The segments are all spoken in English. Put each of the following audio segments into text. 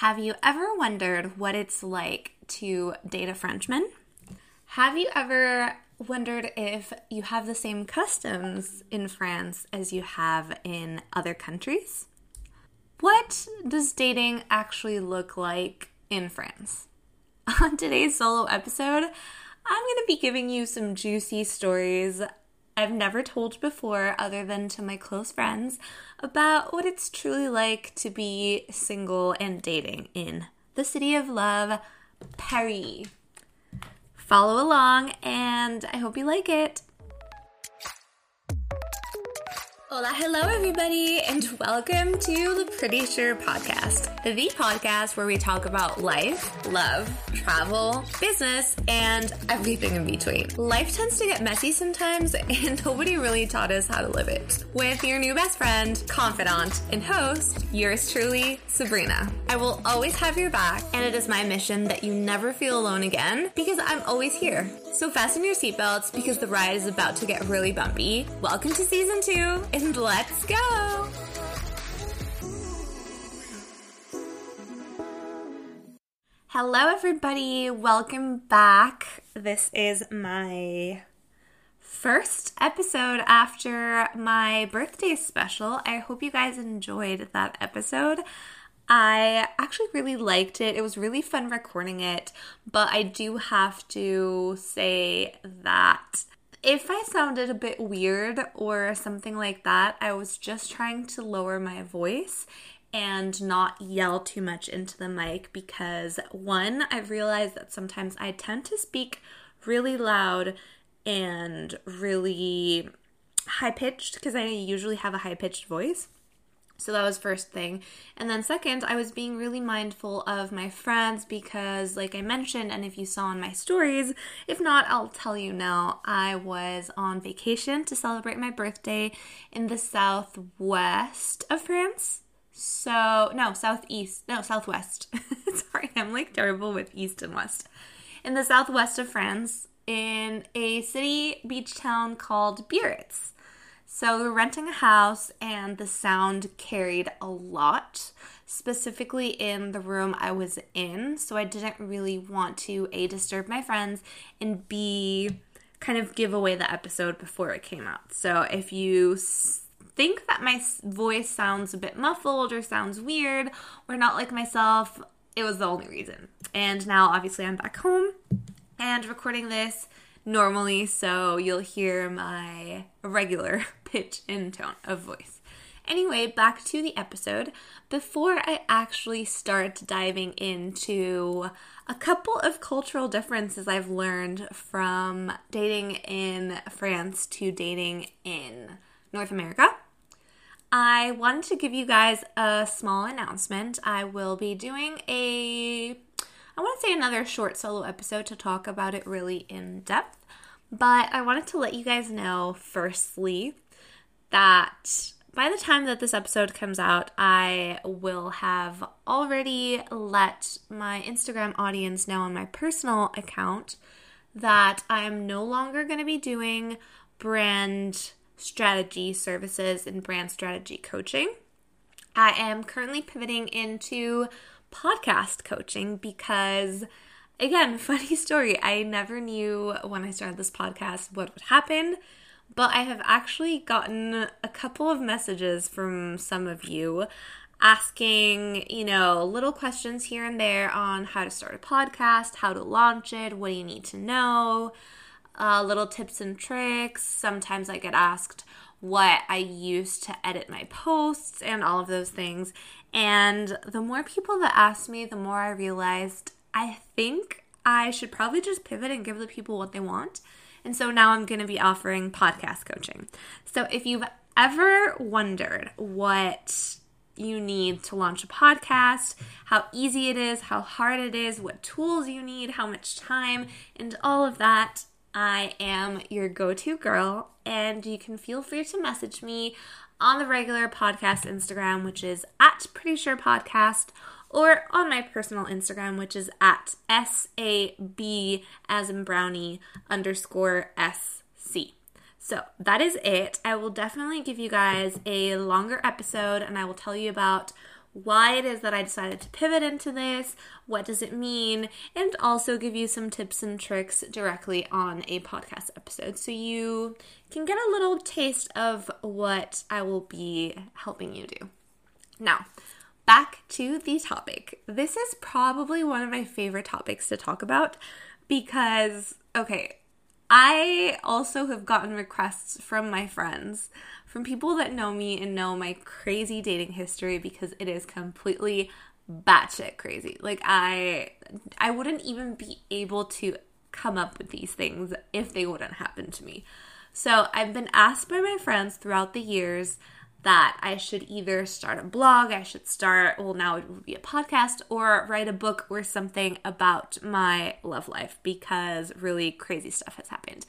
Have you ever wondered what it's like to date a Frenchman? Have you ever wondered if you have the same customs in France as you have in other countries? What does dating actually look like in France? On today's solo episode, I'm going to be giving you some juicy stories I've never told before, other than to my close friends, about what it's truly like to be single and dating in the city of love, Paris. Follow along, and I hope you like it. Hola, hello, everybody, and welcome to the Pretty Sure Podcast, the podcast where we talk about life, love, travel, business, and everything in between. Life tends to get messy sometimes, and nobody really taught us how to live it. With your new best friend, confidant, and host, yours truly, Sabrina. I will always have your back, and it is my mission that you never feel alone again because I'm always here. So fasten your seatbelts because the ride is about to get really bumpy. Welcome to season two and let's go! Hello, everybody. Welcome back. This is my first episode after my birthday special. I hope you guys enjoyed that episode. I actually really liked it. It was really fun recording it, but I do have to say that if I sounded a bit weird or something like that, I was just trying to lower my voice and not yell too much into the mic because one, I've realized that sometimes I tend to speak really loud and really high pitched because I usually have a high pitched voice. So that was first thing. And then second, I was being really mindful of my friends because like I mentioned and if you saw in my stories, if not, I'll tell you now, I was on vacation to celebrate my birthday in the southwest of France. So, no, southeast, no, southwest. Sorry, I'm like terrible with east and west. In the southwest of France in a city beach town called Biarritz. So we were renting a house, and the sound carried a lot, specifically in the room I was in. So I didn't really want to A, disturb my friends, and B, kind of give away the episode before it came out. So if you think that my voice sounds a bit muffled or sounds weird or not like myself, it was the only reason. And now, obviously, I'm back home and recording this normally, so you'll hear my regular pitch and tone of voice. Anyway, back to the episode. Before I actually start diving into a couple of cultural differences I've learned from dating in France to dating in North America, I wanted to give you guys a small announcement. I will be doing a I want to say another short solo episode to talk about it really in depth, but I wanted to let you guys know firstly that by the time that this episode comes out, I will have already let my Instagram audience know on my personal account that I'm no longer going to be doing brand strategy services and brand strategy coaching. I am currently pivoting into podcast coaching because again, funny story. I never knew when I started this podcast what would happen but I have actually gotten a couple of messages from some of you asking, you know, little questions here and there on how to start a podcast, how to launch it, what do you need to know, uh, little tips and tricks. Sometimes I get asked what I used to edit my posts and all of those things. And the more people that asked me, the more I realized I think I should probably just pivot and give the people what they want and so now I'm going to be offering podcast coaching. So if you've ever wondered what you need to launch a podcast, how easy it is, how hard it is, what tools you need, how much time, and all of that, I am your go to girl. And you can feel free to message me on the regular podcast Instagram, which is at Pretty Sure Podcast, or on my personal Instagram, which is at SAB as in brownie underscore SC. So that is it. I will definitely give you guys a longer episode and I will tell you about why it is that I decided to pivot into this, what does it mean, and also give you some tips and tricks directly on a podcast episode so you can get a little taste of what I will be helping you do. Now, back to the topic. This is probably one of my favorite topics to talk about because, okay, I also have gotten requests from my friends, from people that know me and know my crazy dating history because it is completely batshit crazy. Like I I wouldn't even be able to come up with these things if they wouldn't happen to me. So, I've been asked by my friends throughout the years that I should either start a blog, I should start, well, now it would be a podcast, or write a book or something about my love life because really crazy stuff has happened.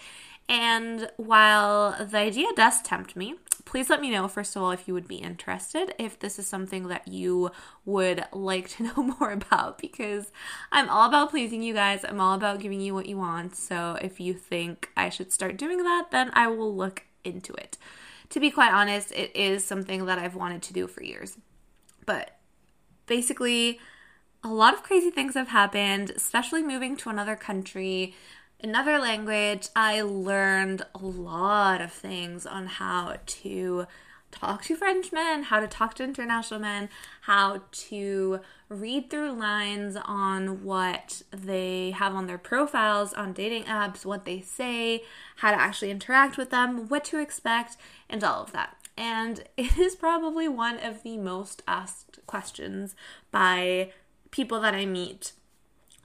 And while the idea does tempt me, please let me know, first of all, if you would be interested, if this is something that you would like to know more about, because I'm all about pleasing you guys. I'm all about giving you what you want. So if you think I should start doing that, then I will look into it to be quite honest, it is something that I've wanted to do for years. But basically, a lot of crazy things have happened, especially moving to another country, another language. I learned a lot of things on how to talk to French men, how to talk to international men, how to read through lines on what they have on their profiles on dating apps, what they say, how to actually interact with them, what to expect, and all of that. And it is probably one of the most asked questions by people that I meet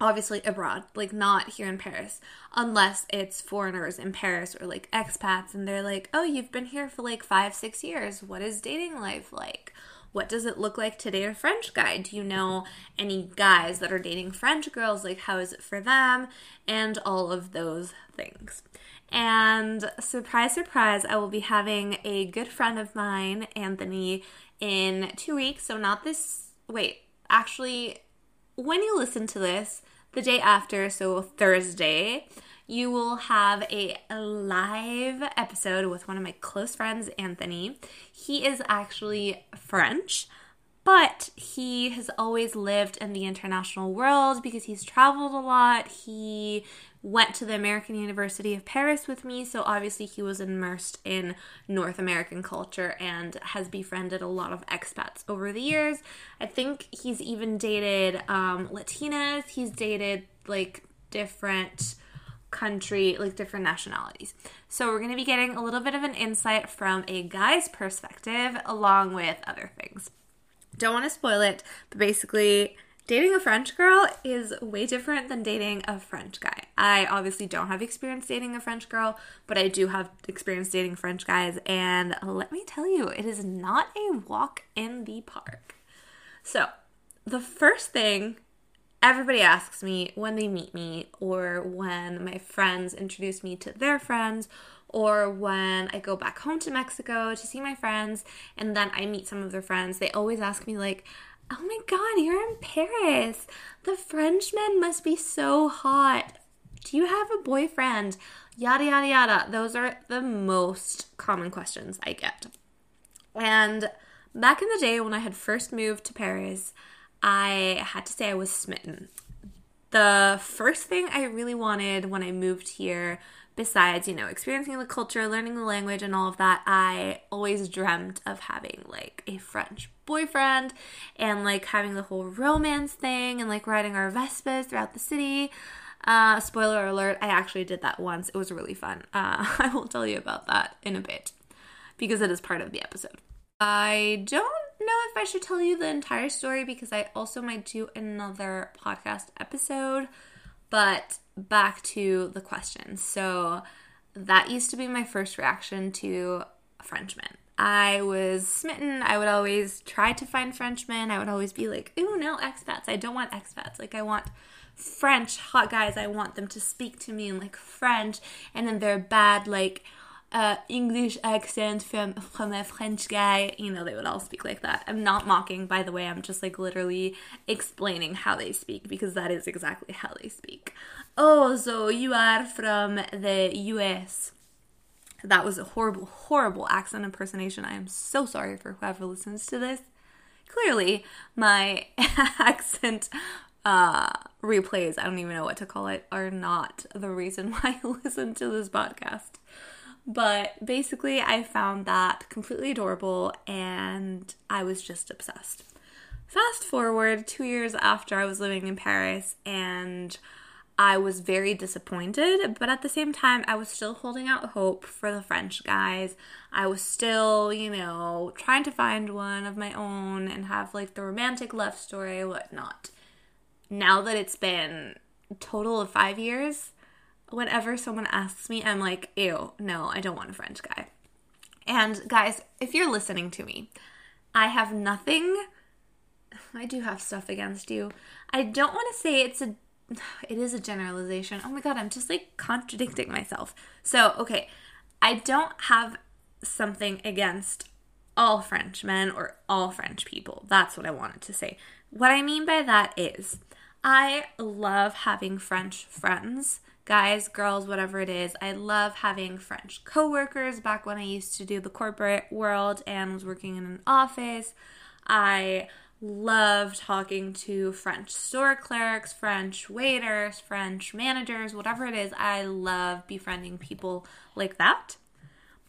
obviously abroad, like not here in Paris, unless it's foreigners in Paris or like expats and they're like, oh, you've been here for like five, six years. What is dating life like? What does it look like to date a French guy? Do you know any guys that are dating French girls? Like, how is it for them? And all of those things. And surprise, surprise, I will be having a good friend of mine, Anthony, in two weeks. So, not this, wait, actually, when you listen to this, the day after, so Thursday, you will have a live episode with one of my close friends, Anthony. He is actually French, but he has always lived in the international world because he's traveled a lot. He went to the American University of Paris with me, so obviously he was immersed in North American culture and has befriended a lot of expats over the years. I think he's even dated um, Latinas, he's dated like different country, like different nationalities. So we're going to be getting a little bit of an insight from a guy's perspective along with other things. Don't want to spoil it, but basically dating a French girl is way different than dating a French guy. I obviously don't have experience dating a French girl, but I do have experience dating French guys, and let me tell you, it is not a walk in the park. So, the first thing everybody asks me when they meet me, or when my friends introduce me to their friends, or when I go back home to Mexico to see my friends and then I meet some of their friends, they always ask me, like, Oh my god, you're in Paris. The Frenchmen must be so hot. Do you have a boyfriend? Yada, yada, yada. Those are the most common questions I get. And back in the day when I had first moved to Paris, I had to say I was smitten. The first thing I really wanted when I moved here besides, you know, experiencing the culture, learning the language, and all of that, I always dreamt of having like a French boyfriend and like having the whole romance thing and like riding our Vespas throughout the city. Uh, spoiler alert, I actually did that once. It was really fun. Uh, I will tell you about that in a bit because it is part of the episode. I don't know if I should tell you the entire story because I also might do another podcast episode, but back to the question. So that used to be my first reaction to Frenchmen. I was smitten. I would always try to find Frenchmen. I would always be like, ooh, no, expats. I don't want expats. Like, I want French hot guys. I want them to speak to me in like French. And then they're bad, like, uh, English accent from from a French guy. You know, they would all speak like that. I'm not mocking, by the way. I'm just like literally explaining how they speak because that is exactly how they speak. Oh, so you are from the U.S. That was a horrible, horrible accent impersonation. I am so sorry for whoever listens to this clearly my accent uh, replays, I don't even know what to call it, are not the reason why I listen to this podcast. But basically, I found that completely adorable and I was just obsessed. Fast forward two years after I was living in Paris and I was very disappointed, but at the same time, I was still holding out hope for the French guys. I was still, you know, trying to find one of my own and have like the romantic love story, whatnot. Now that it's been total of five years, whenever someone asks me, I'm like, ew, no, I don't want a French guy. And guys, if you're listening to me, I have nothing. I do have stuff against you. I don't want to say it's a. It is a generalization. Oh my god, I'm just like contradicting myself. So, okay, I don't have something against all Frenchmen or all French people. That's what I wanted to say. What I mean by that is, I love having French friends guys, girls, whatever it is. I love having French coworkers back when I used to do the corporate world and was working in an office. I love talking to French store clerks, French waiters, French managers, whatever it is. I love befriending people like that.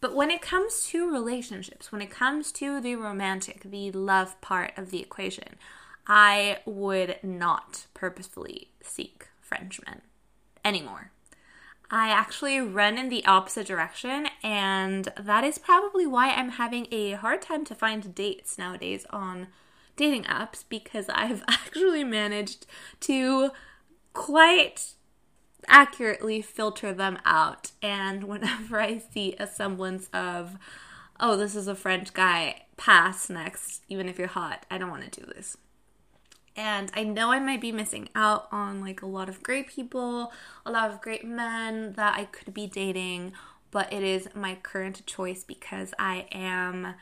But when it comes to relationships, when it comes to the romantic, the love part of the equation, I would not purposefully seek Frenchmen anymore. I actually run in the opposite direction, and that is probably why I'm having a hard time to find dates nowadays on dating apps because I've actually managed to quite accurately filter them out. And whenever I see a semblance of, oh, this is a French guy, pass next, even if you're hot, I don't want to do this and I know I might be missing out on like a lot of great people, a lot of great men that I could be dating, but it is my current choice because I am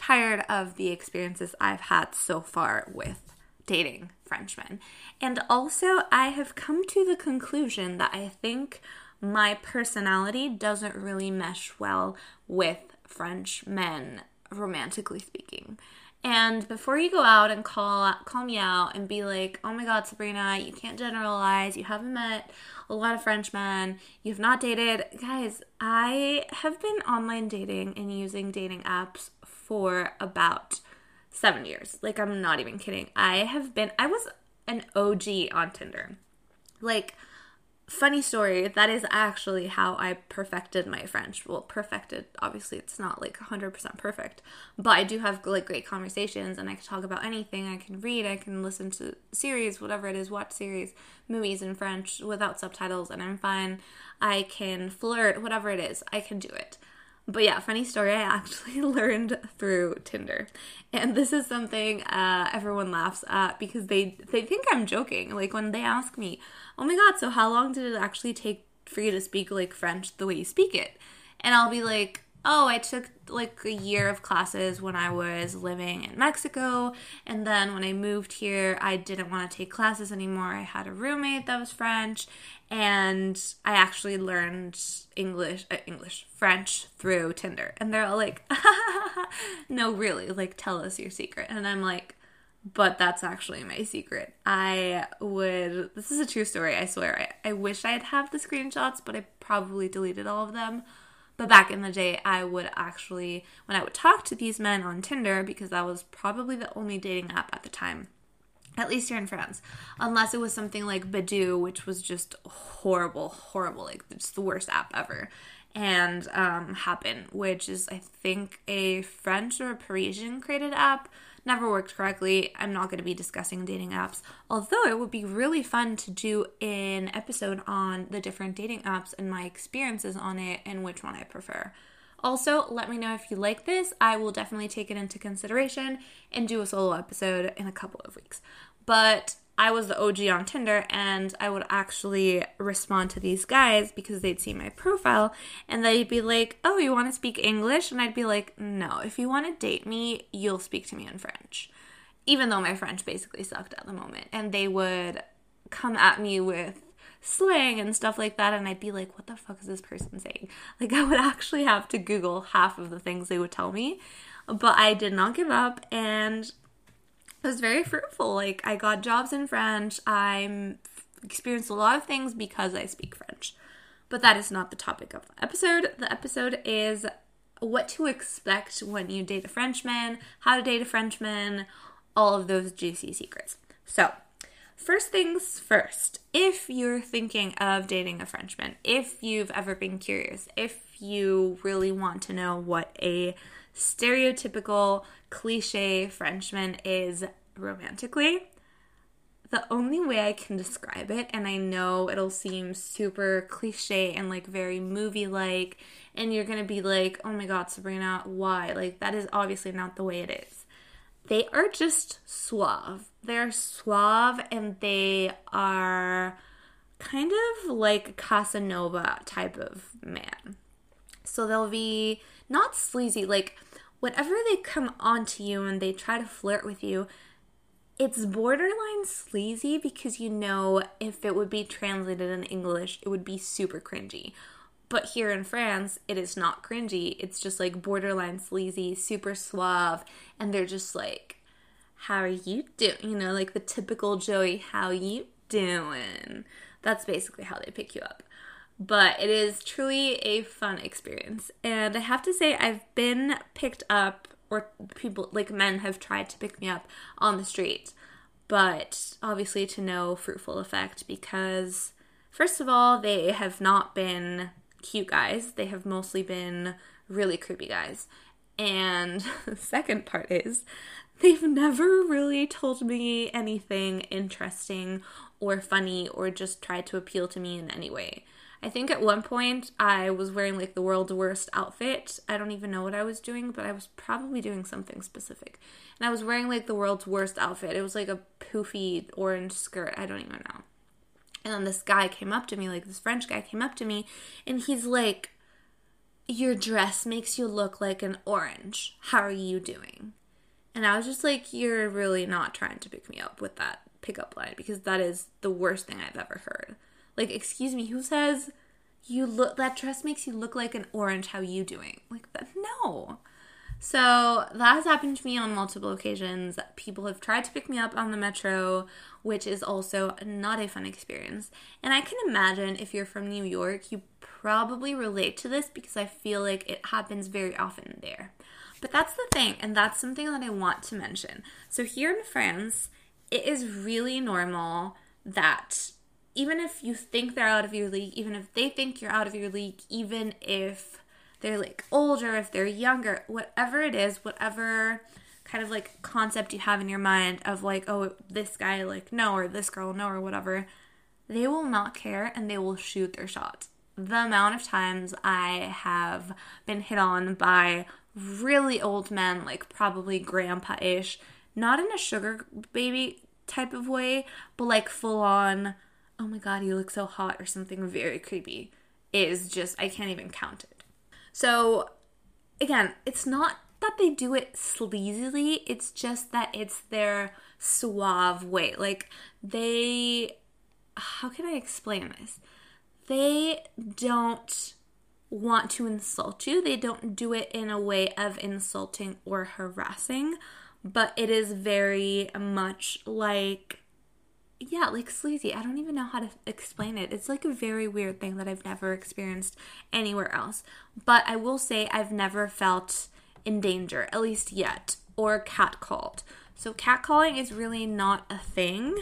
tired of the experiences I've had so far with dating Frenchmen. And also, I have come to the conclusion that I think my personality doesn't really mesh well with French men, romantically speaking. And before you go out and call call me out and be like, "Oh my god, Sabrina, you can't generalize. You haven't met a lot of Frenchmen. You've not dated." Guys, I have been online dating and using dating apps for about 7 years. Like I'm not even kidding. I have been I was an OG on Tinder. Like funny story that is actually how i perfected my french well perfected obviously it's not like 100% perfect but i do have like great conversations and i can talk about anything i can read i can listen to series whatever it is watch series movies in french without subtitles and i'm fine i can flirt whatever it is i can do it but yeah, funny story, I actually learned through Tinder. And this is something uh, everyone laughs at because they, they think I'm joking. Like when they ask me, oh my god, so how long did it actually take for you to speak like French the way you speak it? And I'll be like, oh, I took like a year of classes when I was living in Mexico. And then when I moved here, I didn't want to take classes anymore. I had a roommate that was French. And I actually learned English, uh, English, French through Tinder. And they're all like, no, really, like, tell us your secret. And I'm like, but that's actually my secret. I would, this is a true story, I swear. I, I wish I'd have the screenshots, but I probably deleted all of them. But back in the day, I would actually, when I would talk to these men on Tinder, because that was probably the only dating app at the time, at least here in France, unless it was something like Badoo, which was just horrible, horrible, like just the worst app ever. And um, Happn, which is, I think, a French or a Parisian created app never worked correctly. I'm not going to be discussing dating apps, although it would be really fun to do an episode on the different dating apps and my experiences on it and which one I prefer. Also, let me know if you like this. I will definitely take it into consideration and do a solo episode in a couple of weeks. But I was the OG on Tinder and I would actually respond to these guys because they'd see my profile and they'd be like, Oh, you want to speak English? And I'd be like, No, if you want to date me, you'll speak to me in French. Even though my French basically sucked at the moment. And they would come at me with slang and stuff like that and I'd be like what the fuck is this person saying like I would actually have to google half of the things they would tell me but I did not give up and it was very fruitful. Like I got jobs in French. I'm experienced a lot of things because I speak French. But that is not the topic of the episode. The episode is what to expect when you date a Frenchman, how to date a Frenchman, all of those juicy secrets. So, first things first, if you're thinking of dating a Frenchman, if you've ever been curious, if you really want to know what a stereotypical cliche Frenchman is romantically, the only way I can describe it, and I know it'll seem super cliche and like very movie like, and you're gonna be like, oh my god, Sabrina, why? Like, that is obviously not the way it is. They are just suave. They're suave and they are kind of like Casanova type of man. So they'll be not sleazy, like, whenever they come onto you and they try to flirt with you, it's borderline sleazy because you know if it would be translated in English, it would be super cringy. But here in France, it is not cringy. It's just like borderline sleazy, super suave, and they're just like, "How are you doing?" You know, like the typical Joey, "How you doing?" That's basically how they pick you up. But it is truly a fun experience. And I have to say I've been picked up or people like men have tried to pick me up on the street, but obviously to no fruitful effect because first of all, they have not been cute guys. They have mostly been really creepy guys. And the second part is they've never really told me anything interesting or funny or just tried to appeal to me in any way. I think at one point I was wearing like the world's worst outfit. I don't even know what I was doing, but I was probably doing something specific. And I was wearing like the world's worst outfit. It was like a poofy orange skirt. I don't even know. And then this guy came up to me, like this French guy came up to me, and he's like, Your dress makes you look like an orange. How are you doing? And I was just like, You're really not trying to pick me up with that pickup line because that is the worst thing I've ever heard. Like, excuse me, who says you look that dress makes you look like an orange? How you doing? Like? No. So that has happened to me on multiple occasions. People have tried to pick me up on the metro, which is also not a fun experience. And I can imagine if you're from New York, you probably relate to this because I feel like it happens very often there. But that's the thing, and that's something that I want to mention. So here in France, it is really normal that even if you think they're out of your league, even if they think you're out of your league, even if they're like older, if they're younger, whatever it is, whatever kind of like concept you have in your mind of like, oh, this guy like no, or this girl no, or whatever, they will not care and they will shoot their shot. The amount of times I have been hit on by really old men, like probably grandpa ish, not in a sugar baby type of way, but like full on oh my god, you look so hot, or something very creepy, is just, I can't even count it. So, again, it's not that they do it sleazily, it's just that it's their suave way. Like, they, how can I explain this? They don't want to insult you, they don't do it in a way of insulting or harassing, but it is very much like yeah, like sleazy. I don't even know how to explain it. It's like a very weird thing that I've never experienced anywhere else. But I will say I've never felt in danger, at least yet, or catcalled. So catcalling is really not a thing,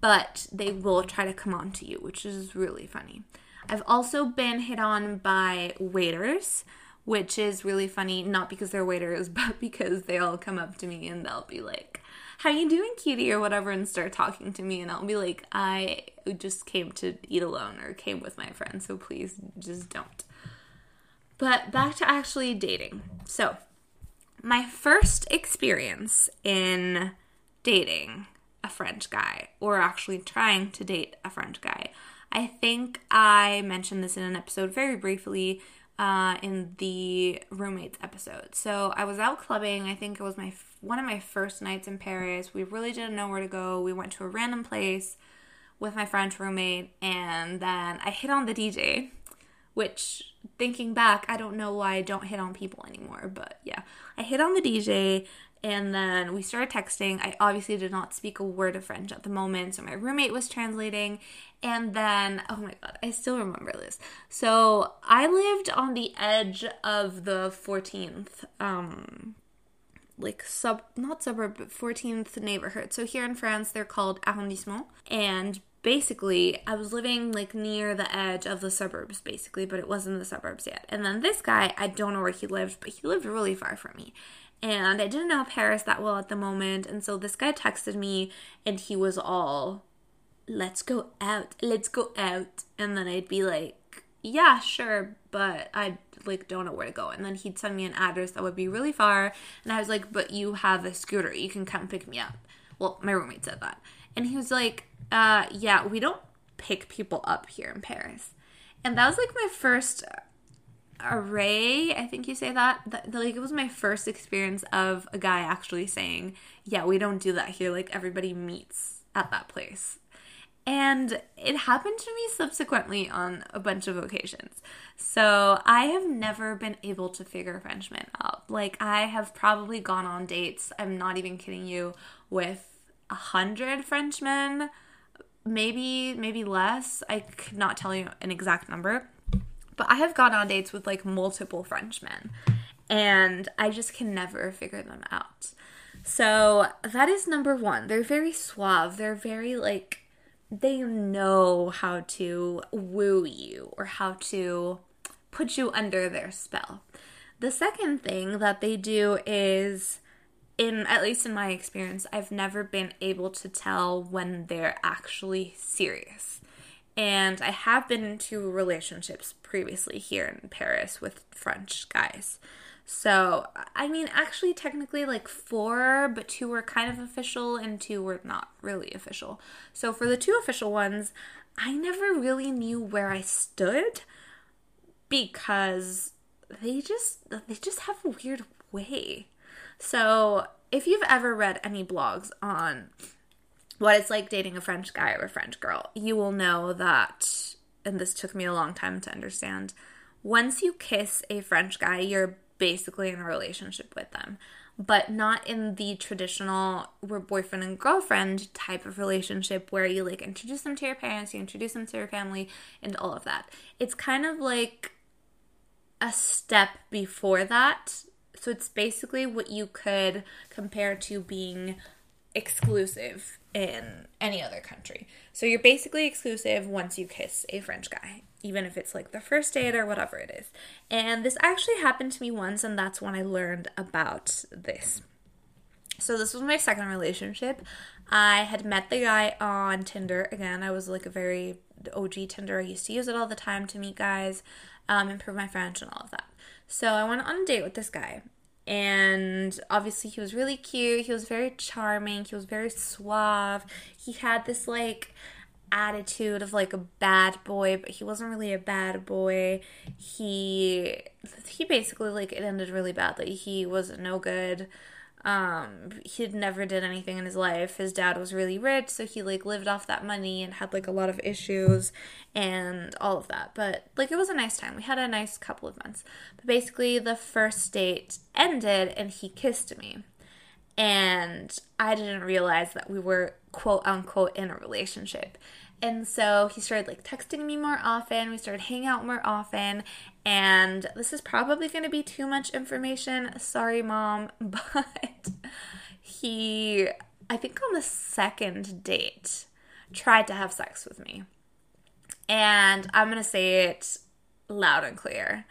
but they will try to come on to you, which is really funny. I've also been hit on by waiters, which is really funny, not because they're waiters, but because they all come up to me and they'll be like, how you doing, cutie, or whatever, and start talking to me, and I'll be like, I just came to eat alone or came with my friend, so please just don't. But back to actually dating. So, my first experience in dating a French guy, or actually trying to date a French guy, I think I mentioned this in an episode very briefly uh, in the roommates episode. So I was out clubbing. I think it was my one of my first nights in Paris. We really didn't know where to go. We went to a random place with my French roommate, and then I hit on the DJ. Which, thinking back, I don't know why I don't hit on people anymore. But yeah, I hit on the DJ, And then we started texting. I obviously did not speak a word of French at the moment, so my roommate was translating. And then, oh my god, I still remember this. So I lived on the edge of the 14th, um, like sub, not suburb, but 14th neighborhood. So here in France, they're called arrondissement. And basically I was living like near the edge of the suburbs basically, but it wasn't the suburbs yet. And then this guy, I don't know where he lived, but he lived really far from me. And I didn't know Paris that well at the moment, and so this guy texted me and he was all let's go out, let's go out. And then I'd be like, yeah, sure, but I like don't know where to go. And then he'd send me an address that would be really far, and I was like, but you have a scooter, you can come pick me up. Well, my roommate said that. And he was like, uh, yeah, we don't pick people up here in Paris. And that was like my first array, I think you say that. that. Like, it was my first experience of a guy actually saying, yeah, we don't do that here. Like, everybody meets at that place. And it happened to me subsequently on a bunch of occasions. So I have never been able to figure Frenchmen out. Like, I have probably gone on dates, I'm not even kidding you, with a hundred Frenchmen maybe maybe less. I could not tell you an exact number. But I have gone on dates with like multiple Frenchmen and I just can never figure them out. So that is number 1. They're very suave. They're very like they know how to woo you or how to put you under their spell. The second thing that they do is in at least in my experience, I've never been able to tell when they're actually serious. And I have been into relationships previously here in Paris with French guys. So, I mean, actually, technically, like four, but two were kind of official and two were not really official. So, for the two official ones, I never really knew where I stood because they just they just have a weird way so, if you've ever read any blogs on what it's like dating a French guy or a French girl, you will know that, and this took me a long time to understand, once you kiss a French guy, you're basically in a relationship with them. But not in the traditional we're boyfriend and girlfriend type of relationship where you like introduce them to your parents, you introduce them to your family, and all of that. It's kind of like a step before that so it's basically what you could compare to being exclusive in any other country. So you're basically exclusive once you kiss a French guy, even if it's like the first date or whatever it is. And this actually happened to me once, and that's when I learned about this. So this was my second relationship. I had met the guy on Tinder. Again, I was like a very OG Tinder. I used to use it all the time to meet guys, um, improve my French and all of that. So I went on a date with this guy. And obviously, he was really cute. He was very charming. He was very suave. He had this like attitude of like a bad boy, but he wasn't really a bad boy. He he basically like it ended really badly. He was no good. Um, he never did anything in his life. His dad was really rich, so he like lived off that money and had like a lot of issues and all of that. But like it was a nice time. We had a nice couple of months. But basically the first date ended and he kissed me. And I didn't realize that we were quote unquote in a relationship. And so he started like texting me more often. We started hanging out more often. And this is probably going to be too much information. Sorry, mom. But he, I think on the second date, tried to have sex with me. And I'm going to say it loud and clear.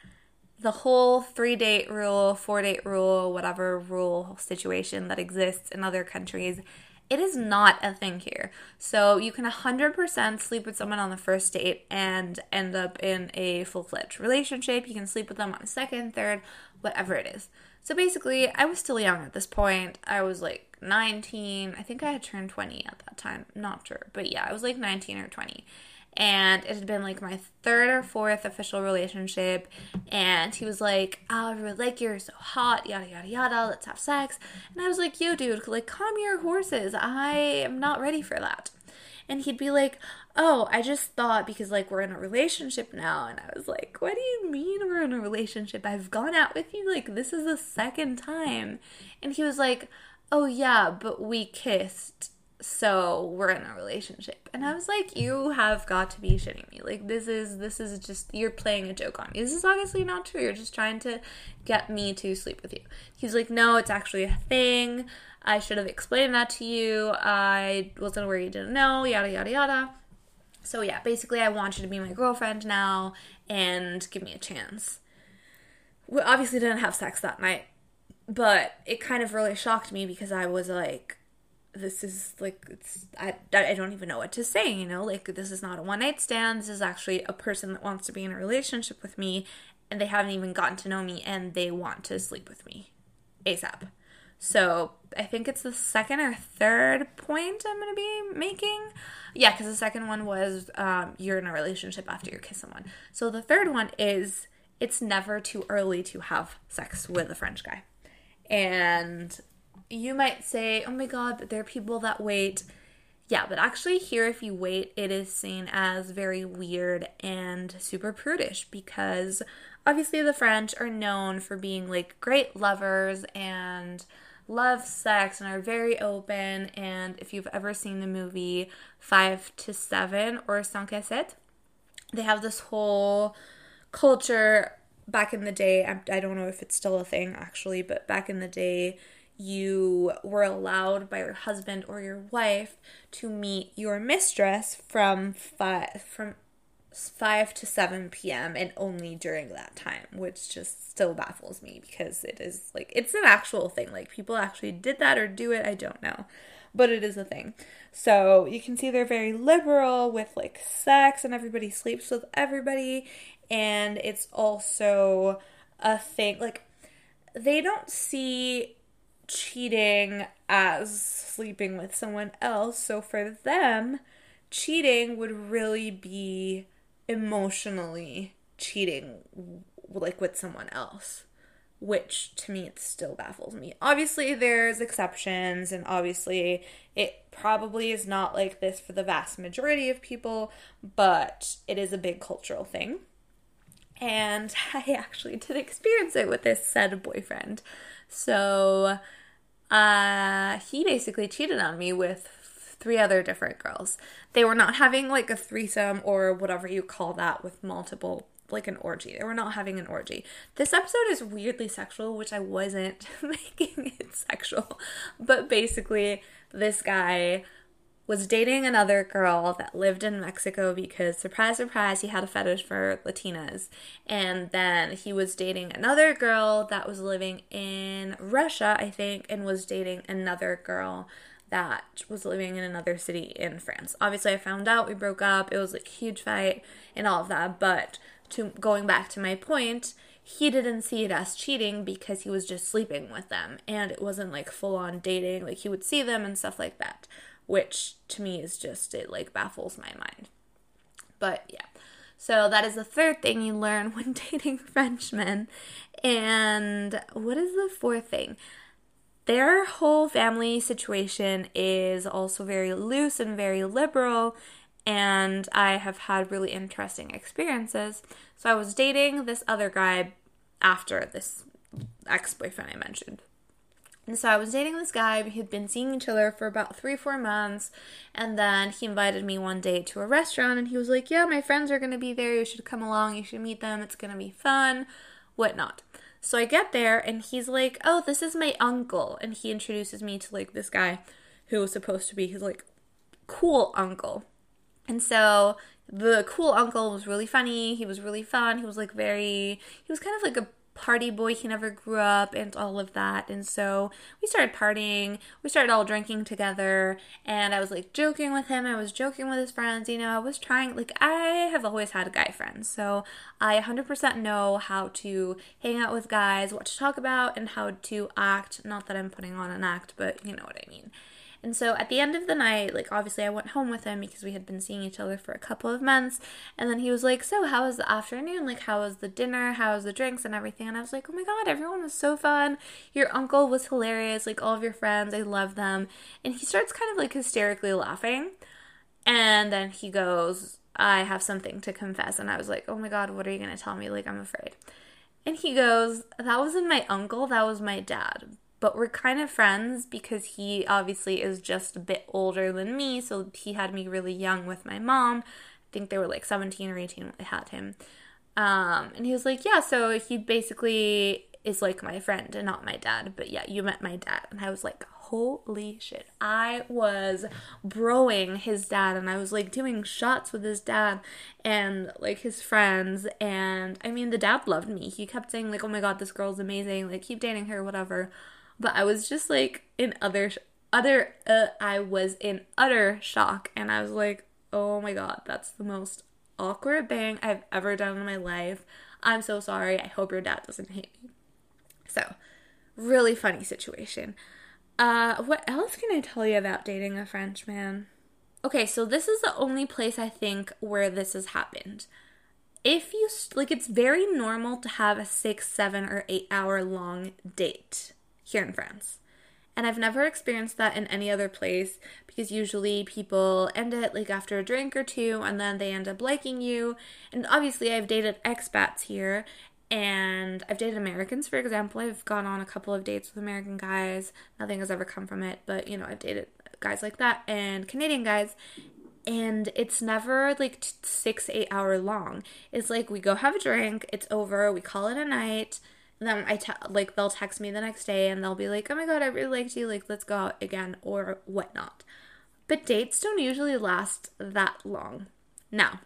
The whole three date rule, four date rule, whatever rule situation that exists in other countries it is not a thing here. So you can 100% sleep with someone on the first date and end up in a full fledged relationship. You can sleep with them on a second, third, whatever it is. So basically, I was still young at this point. I was like 19. I think I had turned 20 at that time. Not sure. But yeah, I was like 19 or 20 and it had been like my third or fourth official relationship and he was like oh, i really like you you're so hot yada yada yada let's have sex and i was like yo dude like calm your horses i am not ready for that And he'd be like, Oh, I just thought because like we're in a relationship now. And I was like, What do you mean we're in a relationship? I've gone out with you. Like, this is the second time. And he was like, Oh, yeah, but we kissed so we're in a relationship. And i was like you have got to be shitting me. Like this is this is just you're playing a joke on me. This is obviously not true. You're just trying to get me to sleep with you. He's like no it's actually a thing. I should have explained that to you. I wasn't aware you didn't know yada yada yada. So yeah basically i want you to be my girlfriend now and give me a chance. We obviously didn't have sex that night but it kind of really shocked me because i was like this is like it's I, I don't even know what to say you know? Like this is not a one night stand. This is actually a person that wants to be in a relationship with me and they haven't even gotten to know me and they want to sleep with me asap so i think it's the second or third point i'm to be making. Yeah because the second one was um, you're in a relationship after you kiss someone. So the third one is it's never too early to have sex with a french guy. And you might say, oh my god, but there are people that wait. Yeah, but actually, here, if you wait, it is seen as very weird and super prudish because obviously the French are known for being like great lovers and love sex and are very open. And if you've ever seen the movie Five to Seven or Cinq à they have this whole culture back in the day. I don't know if it's still a thing actually, but back in the day, you were allowed by your husband or your wife to meet your mistress from five from 5 to 7 p.m. and only during that time, which just still baffles me because it is like it's an actual thing. Like people actually did that or do it, I don't know. But it is a thing. So you can see they're very liberal with like sex and everybody sleeps with everybody. And it's also a thing like they don't see cheating as sleeping with someone else. So for them, cheating would really be emotionally cheating like with someone else which to me it still baffles me. Obviously there's exceptions and obviously it probably is not like this for the vast majority of people, but it is a big cultural thing. And I actually did experience it with this said boyfriend. So uh, he basically cheated on me with three other different girls. They were not having like a threesome or whatever you call that with multiple like an orgy. They were not having an orgy. This episode is weirdly sexual, which I wasn't making it sexual. But basically, this guy was dating another girl that lived in Mexico because, surprise, surprise, he had a fetish for Latinas. And then he was dating another girl that was living in Russia, I think, and was dating another girl that was living in another city in France. Obviously, I found out, we broke up, it was like a huge fight and all of that. But to going back to my point, he didn't see it as cheating because he was just sleeping with them and it wasn't like full on dating. Like he would see them and stuff like that which to me is just, it like baffles my mind. But yeah. So that is the third thing you learn when dating Frenchmen. And what is the fourth thing? Their whole family situation is also very loose and very liberal, and I have had really interesting experiences. So I was dating this other guy after this ex boyfriend I mentioned. And so I was dating this guy. We had been seeing each other for about three, four months. And then he invited me one day to a restaurant and he was like, Yeah, my friends are going to be there. You should come along. You should meet them. It's going to be fun, whatnot. So I get there and he's like, Oh, this is my uncle. And he introduces me to like this guy who was supposed to be his like cool uncle. And so the cool uncle was really funny. He was really fun. He was like very, he was kind of like a party boy he never grew up and all of that. And so we started partying. We started all drinking together. And i was like joking with him. I was joking with his friends. You know i was trying like i have always had guy friends. So i 100% know how to hang out with guys what to talk about and how to act. Not that i'm putting on an act but you know what i mean and so at the end of the night, like obviously I went home with him because we had been seeing each other for a couple of months. And then he was like, So, how was the afternoon? Like, how was the dinner? How was the drinks and everything? And I was like, Oh my God, everyone was so fun. Your uncle was hilarious. Like, all of your friends, I love them. And he starts kind of like hysterically laughing. And then he goes, I have something to confess. And I was like, oh my God, what are you going to tell me? Like, I'm afraid. And he goes, that wasn't my uncle, that was my dad. But we're kind of friends because he obviously is just a bit older than me. So he had me really young with my mom. I think they were like 17 or 18 when I had him. Um, and he was like, yeah, so he basically is like my friend and not my dad. But yeah, you met my dad. And I was like, holy shit. I was broing his dad and I was like doing shots with his dad and like his friends. And I mean, the dad loved me. He kept saying, like, oh my god, this girl's amazing. Like, keep dating her, whatever. But I was just like in other, other, uh, I was in utter shock. And I was like, oh my god, that's the most awkward thing I've ever done in my life. I'm so sorry. I hope your dad doesn't hate me. So, really funny situation. Uh, what else can I tell you about dating a Frenchman? Okay, so this is the only place I think where this has happened. If you, like, it's very normal to have a six, seven, or eight hour long date here in France. And I've never experienced that in any other place because usually people end it like after a drink or two and then they end up liking you. And obviously, I've dated expats here and I've dated Americans, for example. I've gone on a couple of dates with American guys. Nothing has ever come from it, but you know, I've dated guys like that and Canadian guys. And it's never like six, eight hour long. It's like we go have a drink, it's over, we call it a night then I te- like they'll text me the next day and they'll be like, "Oh my god, I really liked you. Like, let's go out again or whatnot." But dates don't usually last that long. Now,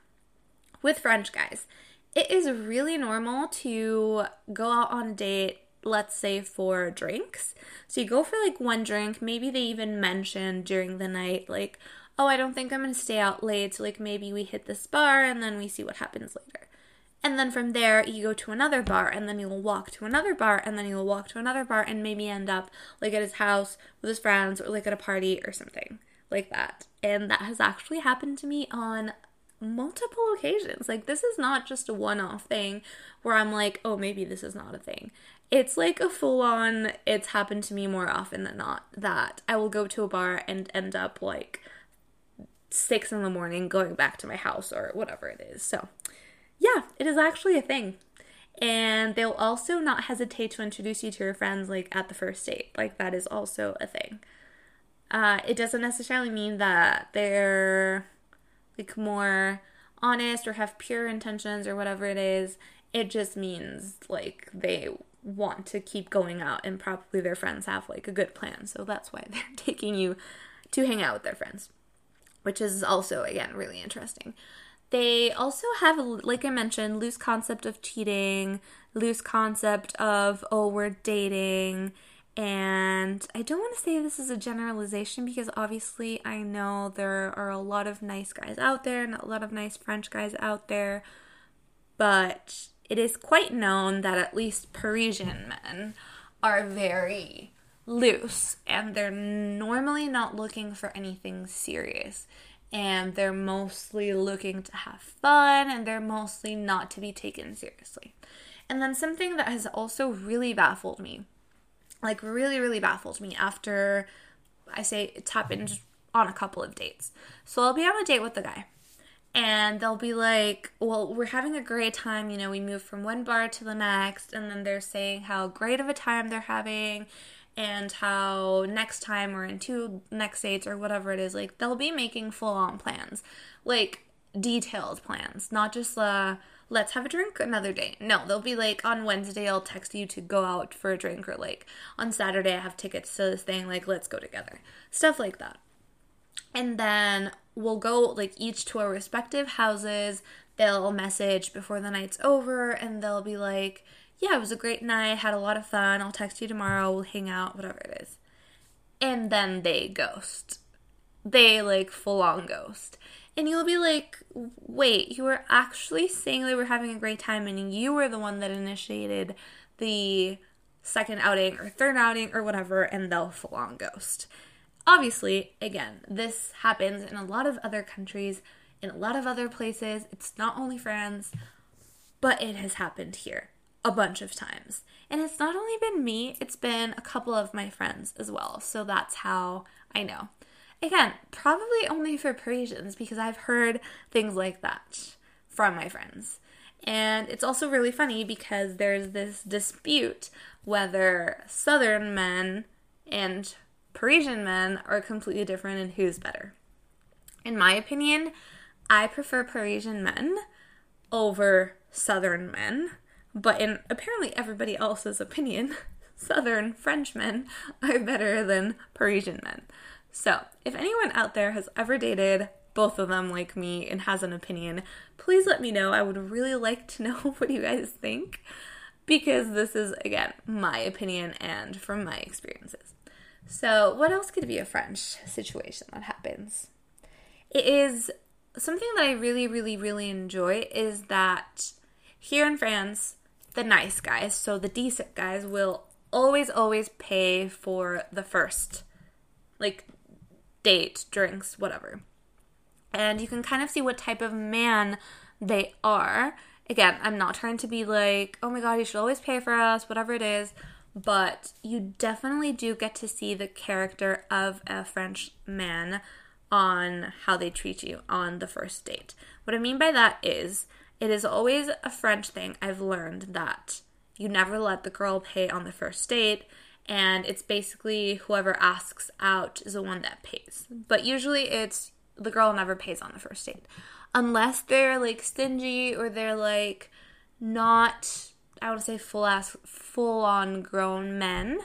with French guys, it is really normal to go out on a date. Let's say for drinks. So you go for like one drink. Maybe they even mention during the night, like, oh, I don't think I'm to stay out late. So, like, maybe we hit this bar and then we see what happens later. And then from there, you go to another bar, and then you'll walk to another bar, and then you'll walk to another bar, and maybe end up like at his house with his friends, or like at a party or something like that. And that has actually happened to me on multiple occasions. Like, this is not just a one off thing where I'm like, oh, maybe this is not a thing. It's like a full on, it's happened to me more often than not that I will go to a bar and end up like six in the morning going back to my house or whatever it is. So, yeah, it is actually a thing. And they'll also not hesitate to introduce you to your friends like at the first date. Like that is also a thing. Uh, it doesn't necessarily mean that they're like more honest or have pure intentions or whatever it is. It just means like they want to keep going out and probably their friends have like a good plan. So that's why they're taking you to hang out with their friends, which is also again really interesting. They also have, like I mentioned, loose concept of cheating, loose concept of, oh, we're dating. And I don't want to say this is a generalization because obviously I know there are a lot of nice guys out there and a lot of nice French guys out there. But it is quite known that at least Parisian men are very loose and they're normally not looking for anything serious and they're mostly looking to have fun and they're mostly not to be taken seriously. And then something that has also really baffled me, like really, really baffled me after I say it's happened on a couple of dates. So I'll be on a date with the guy and they'll be like, Well, we're having a great time. You know, we move from one bar to the next, and then they're saying how great of a time they're having and how next time or in two next dates or whatever it is, like they'll be making full on plans, like detailed plans, not just uh let's have a drink another day. No, they'll be like on Wednesday I'll text you to go out for a drink or like on Saturday I have tickets to this thing, like let's go together. Stuff like that. And then we'll go like each to our respective houses. They'll message before the night's over and they'll be like, yeah, it was a great night, had a lot of fun, I'll text you tomorrow, we'll hang out, whatever it is. And then they ghost. They like full on ghost. And you'll be like, wait, you were actually saying they were having a great time and you were the one that initiated the second outing or third outing or whatever, and they'll full on ghost. Obviously, again, this happens in a lot of other countries, in a lot of other places. It's not only France, but it has happened here a bunch of times. And it's not only been me, it's been a couple of my friends as well. So that's how I know. Again, probably only for Parisians because I've heard things like that from my friends. And it's also really funny because there's this dispute whether Southern men and Parisian men are completely different and who's better. In my opinion, I prefer Parisian men over Southern men, but in apparently everybody else's opinion, Southern Frenchmen are better than Parisian men. So, if anyone out there has ever dated both of them like me and has an opinion, please let me know. I would really like to know what you guys think because this is, again, my opinion and from my experiences. So, what else could be a French situation that happens? It is something that I really, really, really enjoy is that here in France, the nice guys, so the decent guys, will always, always pay for the first, like, date, drinks, whatever. And you can kind of see what type of man they are. Again, I'm not trying to be like, oh my god, you should always pay for us, whatever it is, but you definitely do get to see the character of a French man on how they treat you on the first date. What I mean by that is, it is always a French thing. I've learned that you never let the girl pay on the first date, and it's basically whoever asks out is the one that pays. But usually it's the girl never pays on the first date. Unless they're like stingy or they're like not I want to say full ass full on grown men,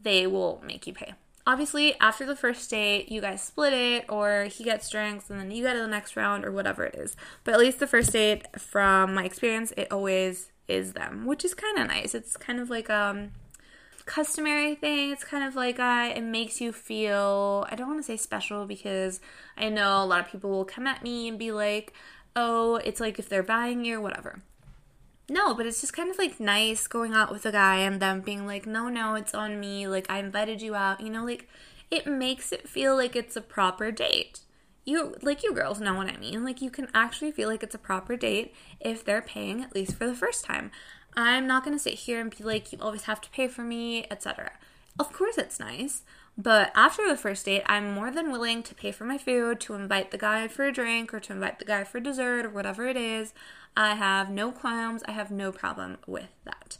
they will make you pay. Obviously, after the first date, you guys split it, or he gets drinks and then you go to the next round, or whatever it is. But at least the first date, from my experience, it always is them, which is kind of nice. It's kind of like um customary thing. It's kind of like uh, it makes you feel, I don't want to say special because I know a lot of people will come at me and be like, oh, it's like if they're buying you or whatever. No, but it's just kind of like nice going out with a guy and them being like, no, no, it's on me. Like, I invited you out. You know, like, it makes it feel like it's a proper date. You, like, you girls know what I mean. Like, you can actually feel like it's a proper date if they're paying at least for the first time. I'm not to sit here and be like, you always have to pay for me, etc. Of course, it's nice, but after the first date, I'm more than willing to pay for my food, to invite the guy for a drink, or to invite the guy for dessert, or whatever it is. I have no qualms, I have no problem with that.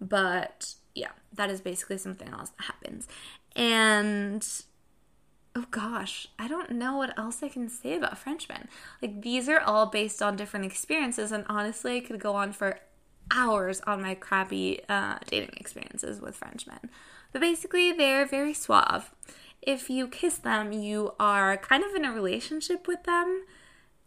But yeah, that is basically something else that happens. And oh gosh, I don't know what else I can say about Frenchmen. Like, these are all based on different experiences, and honestly, I could go on for hours on my crappy uh, dating experiences with Frenchmen. But basically, they're very suave. If you kiss them, you are kind of in a relationship with them.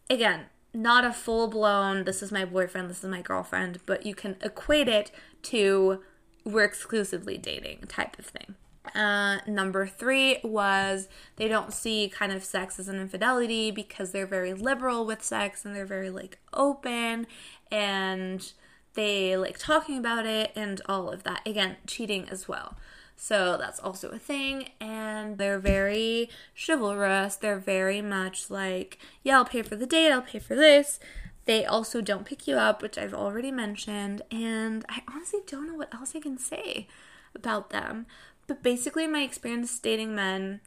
Again, not a full blown, this is my boyfriend, this is my girlfriend, but you can equate it to we're exclusively dating type of thing. Uh, number three was they don't see kind of sex as an infidelity because they're very liberal with sex and they're very like open and they like talking about it and all of that. Again, cheating as well. So that's also a thing. And they're very chivalrous. They're very much like, yeah, I'll pay for the date, I'll pay for this. They also don't pick you up, which I've already mentioned. And I honestly don't know what else I can say about them. But basically, my experience dating men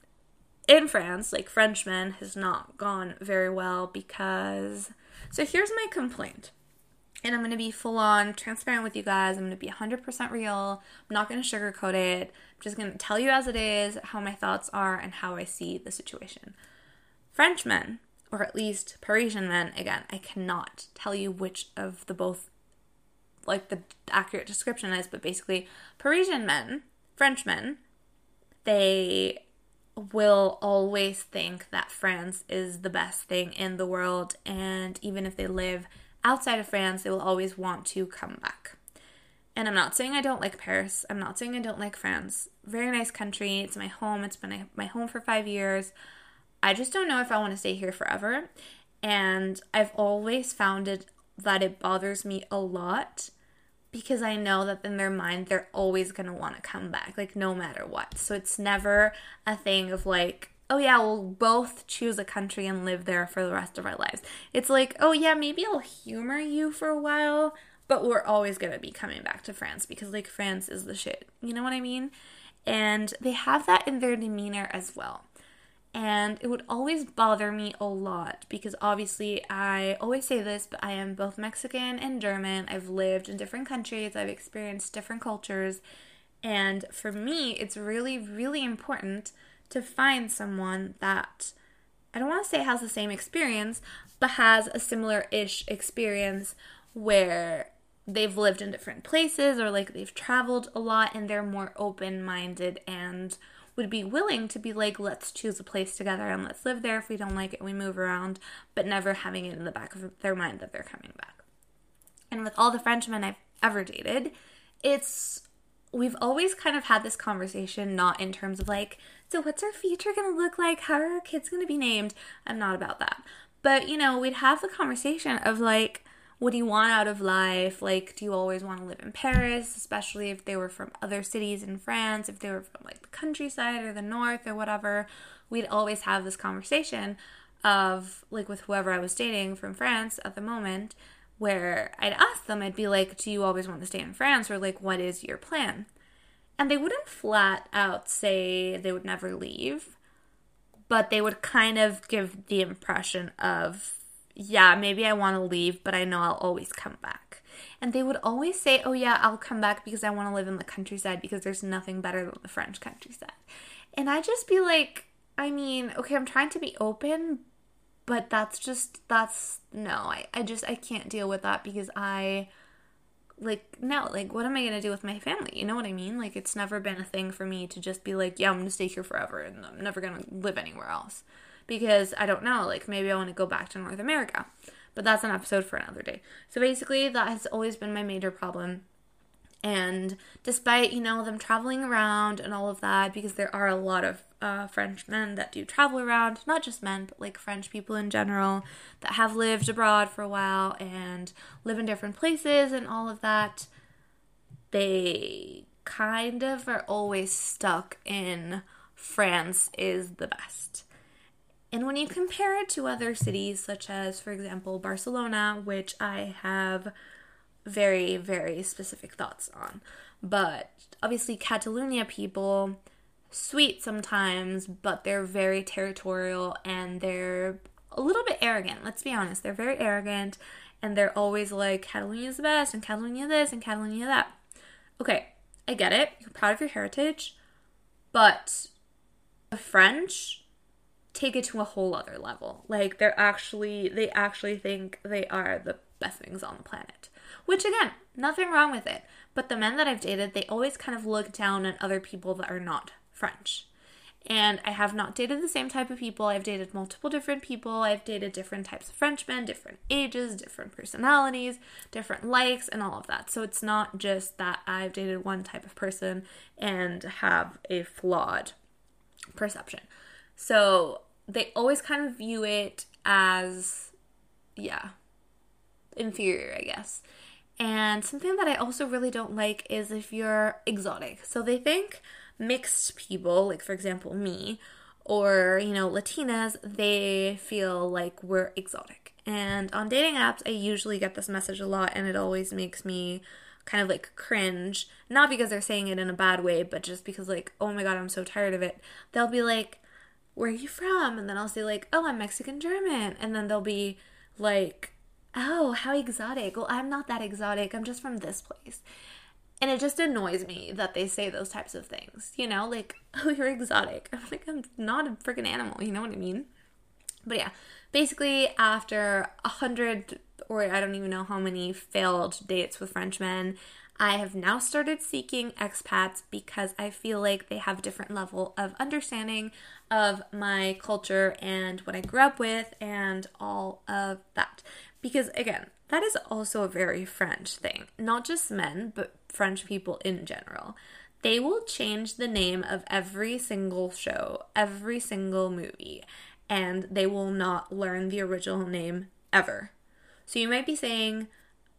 in France, like Frenchmen, has not gone very well because. So here's my complaint and I'm going to be full on transparent with you guys. I'm going to be 100% real. I'm not going to sugarcoat it. I'm just going to tell you as it is, how my thoughts are, and how I see the situation. Frenchmen, or at least Parisian men, again, I cannot tell you which of the both, like the accurate description is, but basically, Parisian men, Frenchmen, they will always think that France is the best thing in the world, and even if they live outside of France, they will always want to come back. And I'm not saying I don't like Paris. I'm not saying I don't like France. Very nice country. It's my home. It's been my home for five years. I just don't know if I want to stay here forever. And I've always found it that it bothers me a lot because I know that in their mind they're always going to want to come back, like no matter what. So it's never a thing of like, oh yeah, we'll both choose a country and live there for the rest of our lives. It's like, oh yeah, maybe I'll humor you for a while, but we're always gonna be coming back to France because like France is the shit. You know what I mean? And they have that in their demeanor as well. And it would always bother me a lot because obviously I always say this, but I am both Mexican and German. I've lived in different countries, I've experienced different cultures. And for me, it's really, really important to find someone that I don't want to say has the same experience, but has a similar ish experience where they've lived in different places or like they've traveled a lot and they're more open minded and would be willing to be like, let's choose a place together and let's live there. If we don't like it, we move around, but never having it in the back of their mind that they're coming back. And with all the Frenchmen I've ever dated, it's we've always kind of had this conversation not in terms of like, so what's our future going to look like? How are our kids going to be named? I'm not about that. But, you know, we'd have the conversation of like, what do you want out of life? Like, do you always want to live in Paris, especially if they were from other cities in France, if they were from like the countryside or the north or whatever? We'd always have this conversation of like with whoever I was dating from France at the moment, where I'd ask them, I'd be like, do you always want to stay in France or like, what is your plan? And they wouldn't flat out say they would never leave, but they would kind of give the impression of yeah, maybe I want to leave, but I know I'll always come back. And they would always say, oh, yeah, I'll come back because I want to live in the countryside because there's nothing better than the French countryside. And I'd just be like, I mean, okay, I'm trying to be open, but that's just, that's, no, I, I just, I can't deal with that because I, like, no, like, what am I going to do with my family? You know what I mean? Like, it's never been a thing for me to just be like, yeah, I'm going to stay here forever and I'm never going to live anywhere else because I don't know, like maybe I want to go back to North America. But that's an episode for another day. So basically, that has always been my major problem. And despite, you know, them traveling around and all of that, because there are a lot of uh, French men that do travel around, not just men, but like French people in general that have lived abroad for a while and live in different places and all of that, they kind of are always stuck in France is the best. And when you compare it to other cities, such as, for example, Barcelona, which I have very, very specific thoughts on, but obviously, Catalonia people, sweet sometimes, but they're very territorial and they're a little bit arrogant. Let's be honest, they're very arrogant and they're always like, Catalonia's the best, and Catalonia this, and Catalonia that. Okay, I get it. You're proud of your heritage, but the French take it to a whole other level. Like they're actually they actually think they are the best things on the planet. Which again, nothing wrong with it. But the men that I've dated, they always kind of look down on other people that are not French. And I have not dated the same type of people. I've dated multiple different people. I've dated different types of Frenchmen, different ages, different personalities, different likes, and all of that. So it's not just that I've dated one type of person and have a flawed perception. So they always kind of view it as, yeah, inferior, I guess. And something that I also really don't like is if you're exotic. So they think mixed people, like for example, me, or, you know, Latinas, they feel like we're exotic. And on dating apps, I usually get this message a lot, and it always makes me kind of like cringe. Not because they're saying it in a bad way, but just because, like, oh my god, I'm so tired of it. They'll be like, where are you from? And then I'll say, like, oh, I'm Mexican German. And then they'll be like, oh, how exotic. Well, I'm not that exotic. I'm just from this place. And it just annoys me that they say those types of things, you know, like, oh, you're exotic. I'm like, I'm not a freaking animal, you know what I mean? But yeah, basically, after a hundred or I don't even know how many failed dates with Frenchmen, I have now started seeking expats because I feel like they have a different level of understanding of my culture and what I grew up with and all of that. Because again, that is also a very French thing. Not just men, but French people in general. They will change the name of every single show, every single movie, and they will not learn the original name ever. So you might be saying,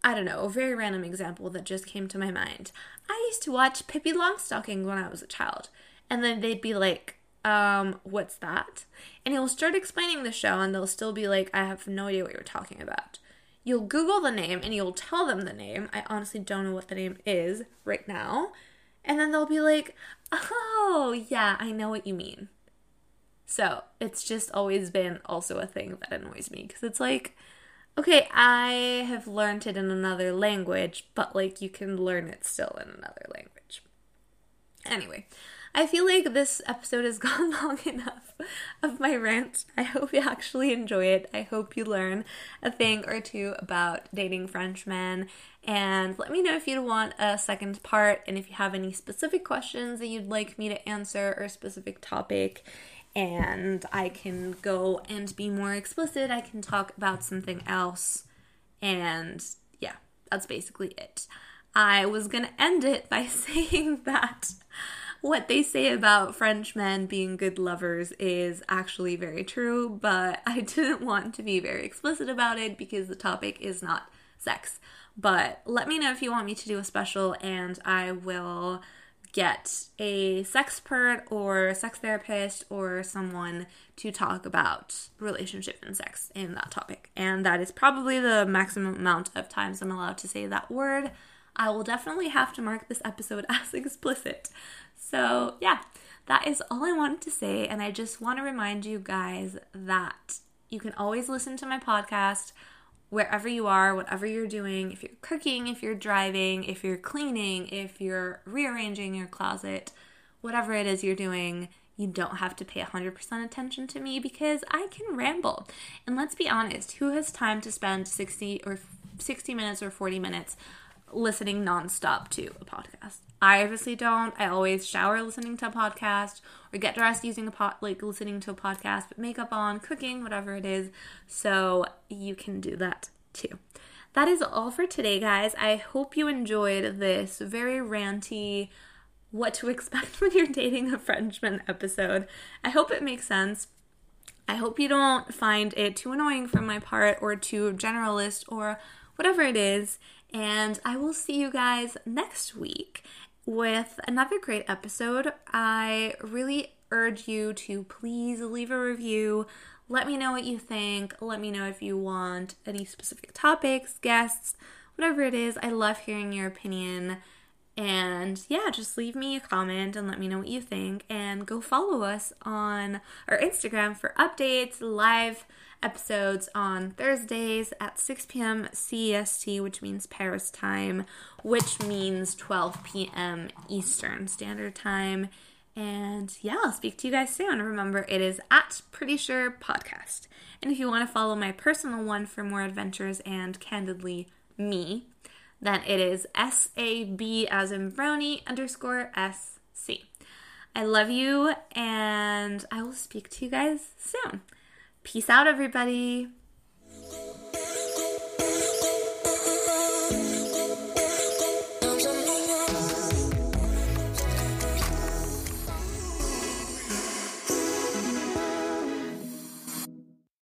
I don't know, a very random example that just came to my mind. I used to watch Pippi Longstocking when I was a child. And then they'd be like, um, what's that? And he'll start explaining the show and they'll still be like, I have no idea what you're talking about. You'll Google the name and you'll tell them the name. I honestly don't know what the name is right now. And then they'll be like, oh, yeah, I know what you mean. So it's just always been also a thing that annoys me because it's like, okay, I have learned it in another language, but like you can learn it still in another language. Anyway, I feel like this episode has gone long enough of my rant. I hope you actually enjoy it. I hope you learn a thing or two about dating Frenchmen. And let me know if you'd want a second part and if you have any specific questions that you'd like me to answer or a specific topic. And I can go and be more explicit. I can talk about something else. And yeah, that's basically it. I was gonna end it by saying that what they say about Frenchmen being good lovers is actually very true, but I didn't want to be very explicit about it because the topic is not sex. But let me know if you want me to do a special, and I will get a sexpert or a sex therapist or someone to talk about relationship and sex in that topic. And that is probably the maximum amount of times I'm allowed to say that word. I will definitely have to mark this episode as explicit. So, yeah, that is all I wanted to say. And I just want to remind you guys that you can always listen to my podcast wherever you are, whatever you're doing. If you're cooking, if you're driving, if you're cleaning, if you're rearranging your closet, whatever it is you're doing, you don't have to pay 100% attention to me because I can ramble. And let's be honest, who has time to spend 60 or 60 minutes or 40 minutes listening nonstop to a podcast. I obviously don't. I always shower listening to a podcast or get dressed using a pot like listening to a podcast, put makeup on, cooking, whatever it is. So you can do that too. That is all for today, guys. I hope you enjoyed this very ranty what to expect when you're dating a Frenchman episode. I hope it makes sense. I hope you don't find it too annoying from my part or too generalist or whatever it is. And I will see you guys next week with another great episode. I really urge you to please leave a review. Let me know what you think. Let me know if you want any specific topics, guests, whatever it is. I love hearing your opinion. And yeah, just leave me a comment and let me know what you think. And go follow us on our Instagram for updates, live episodes on Thursdays at 6 p.m. CEST, which means Paris time, which means 12 p.m. Eastern Standard Time. And yeah, I'll speak to you guys soon. Remember, it is at Pretty Sure Podcast. And if you want to follow my personal one for more adventures and candidly me, then it is SAB as in brownie underscore S C. I love you and I will speak to you guys soon. Peace out, everybody.